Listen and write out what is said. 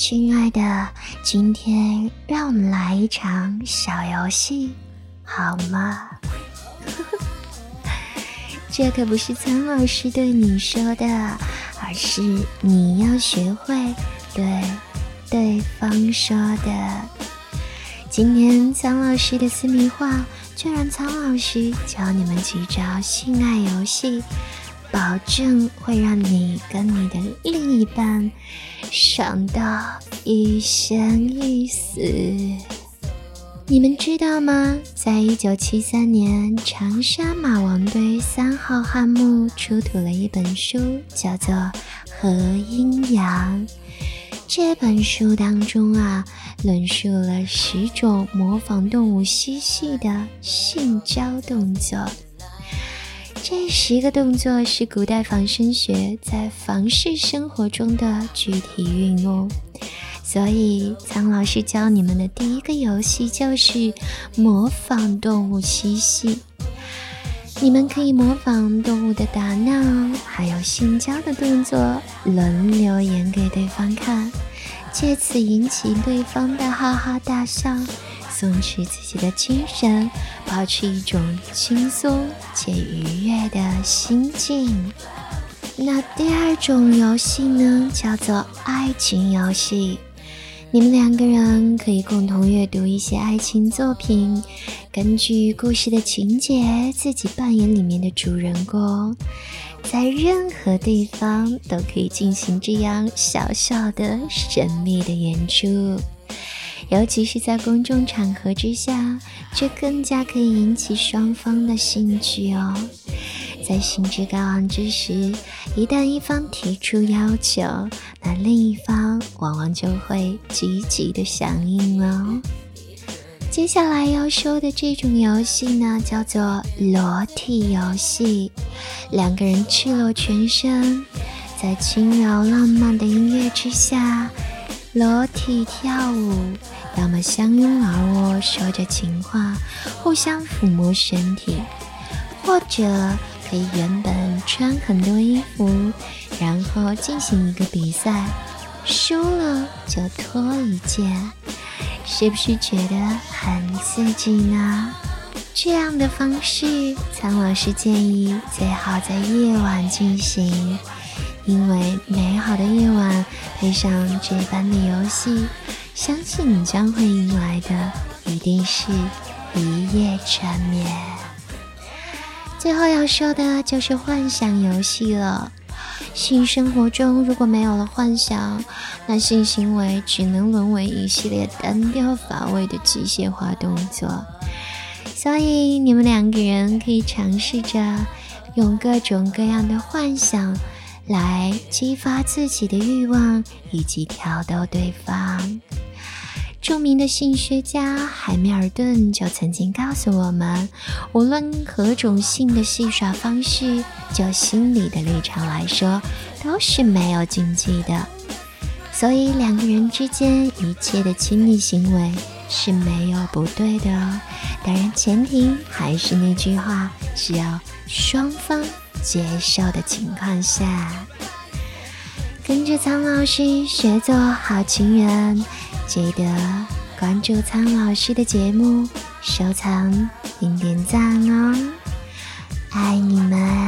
亲爱的，今天让我们来一场小游戏，好吗？这可不是苍老师对你说的，而是你要学会对对方说的。今天苍老师的私密话，就让苍老师教你们几招性爱游戏。保证会让你跟你的另一半爽到一生一死。你们知道吗？在一九七三年，长沙马王堆三号汉墓出土了一本书，叫做《和阴阳》。这本书当中啊，论述了十种模仿动物嬉戏的性交动作。这十个动作是古代仿生学在房事生活中的具体运用，所以苍老师教你们的第一个游戏就是模仿动物嬉戏。你们可以模仿动物的打闹，还有性交的动作，轮流演给对方看，借此引起对方的哈哈大笑。松弛自己的精神，保持一种轻松且愉悦的心境。那第二种游戏呢，叫做爱情游戏。你们两个人可以共同阅读一些爱情作品，根据故事的情节，自己扮演里面的主人公，在任何地方都可以进行这样小小的神秘的演出。尤其是在公众场合之下，这更加可以引起双方的兴趣哦。在兴致高昂之时，一旦一方提出要求，那另一方往往就会积极的响应哦。接下来要说的这种游戏呢，叫做裸体游戏。两个人赤裸全身，在轻柔浪漫的音乐之下，裸体跳舞。要么相拥而卧，说着情话，互相抚摸身体；或者可以原本穿很多衣服，然后进行一个比赛，输了就脱一件，是不是觉得很刺激呢？这样的方式，苍老师建议最好在夜晚进行，因为美好的夜晚配上这般的游戏。相信你将会迎来的一定是一夜缠绵。最后要说的就是幻想游戏了。性生活中如果没有了幻想，那性行为只能沦为一系列单调乏味的机械化动作。所以你们两个人可以尝试着用各种各样的幻想来激发自己的欲望，以及挑逗对方。著名的性学家海米尔顿就曾经告诉我们，无论何种性的戏耍方式，就心理的立场来说，都是没有禁忌的。所以两个人之间一切的亲密行为是没有不对的哦。当然，前提还是那句话，是要双方接受的情况下，跟着苍老师学做好情人。记得关注苍老师的节目，收藏并点赞哦，爱你们！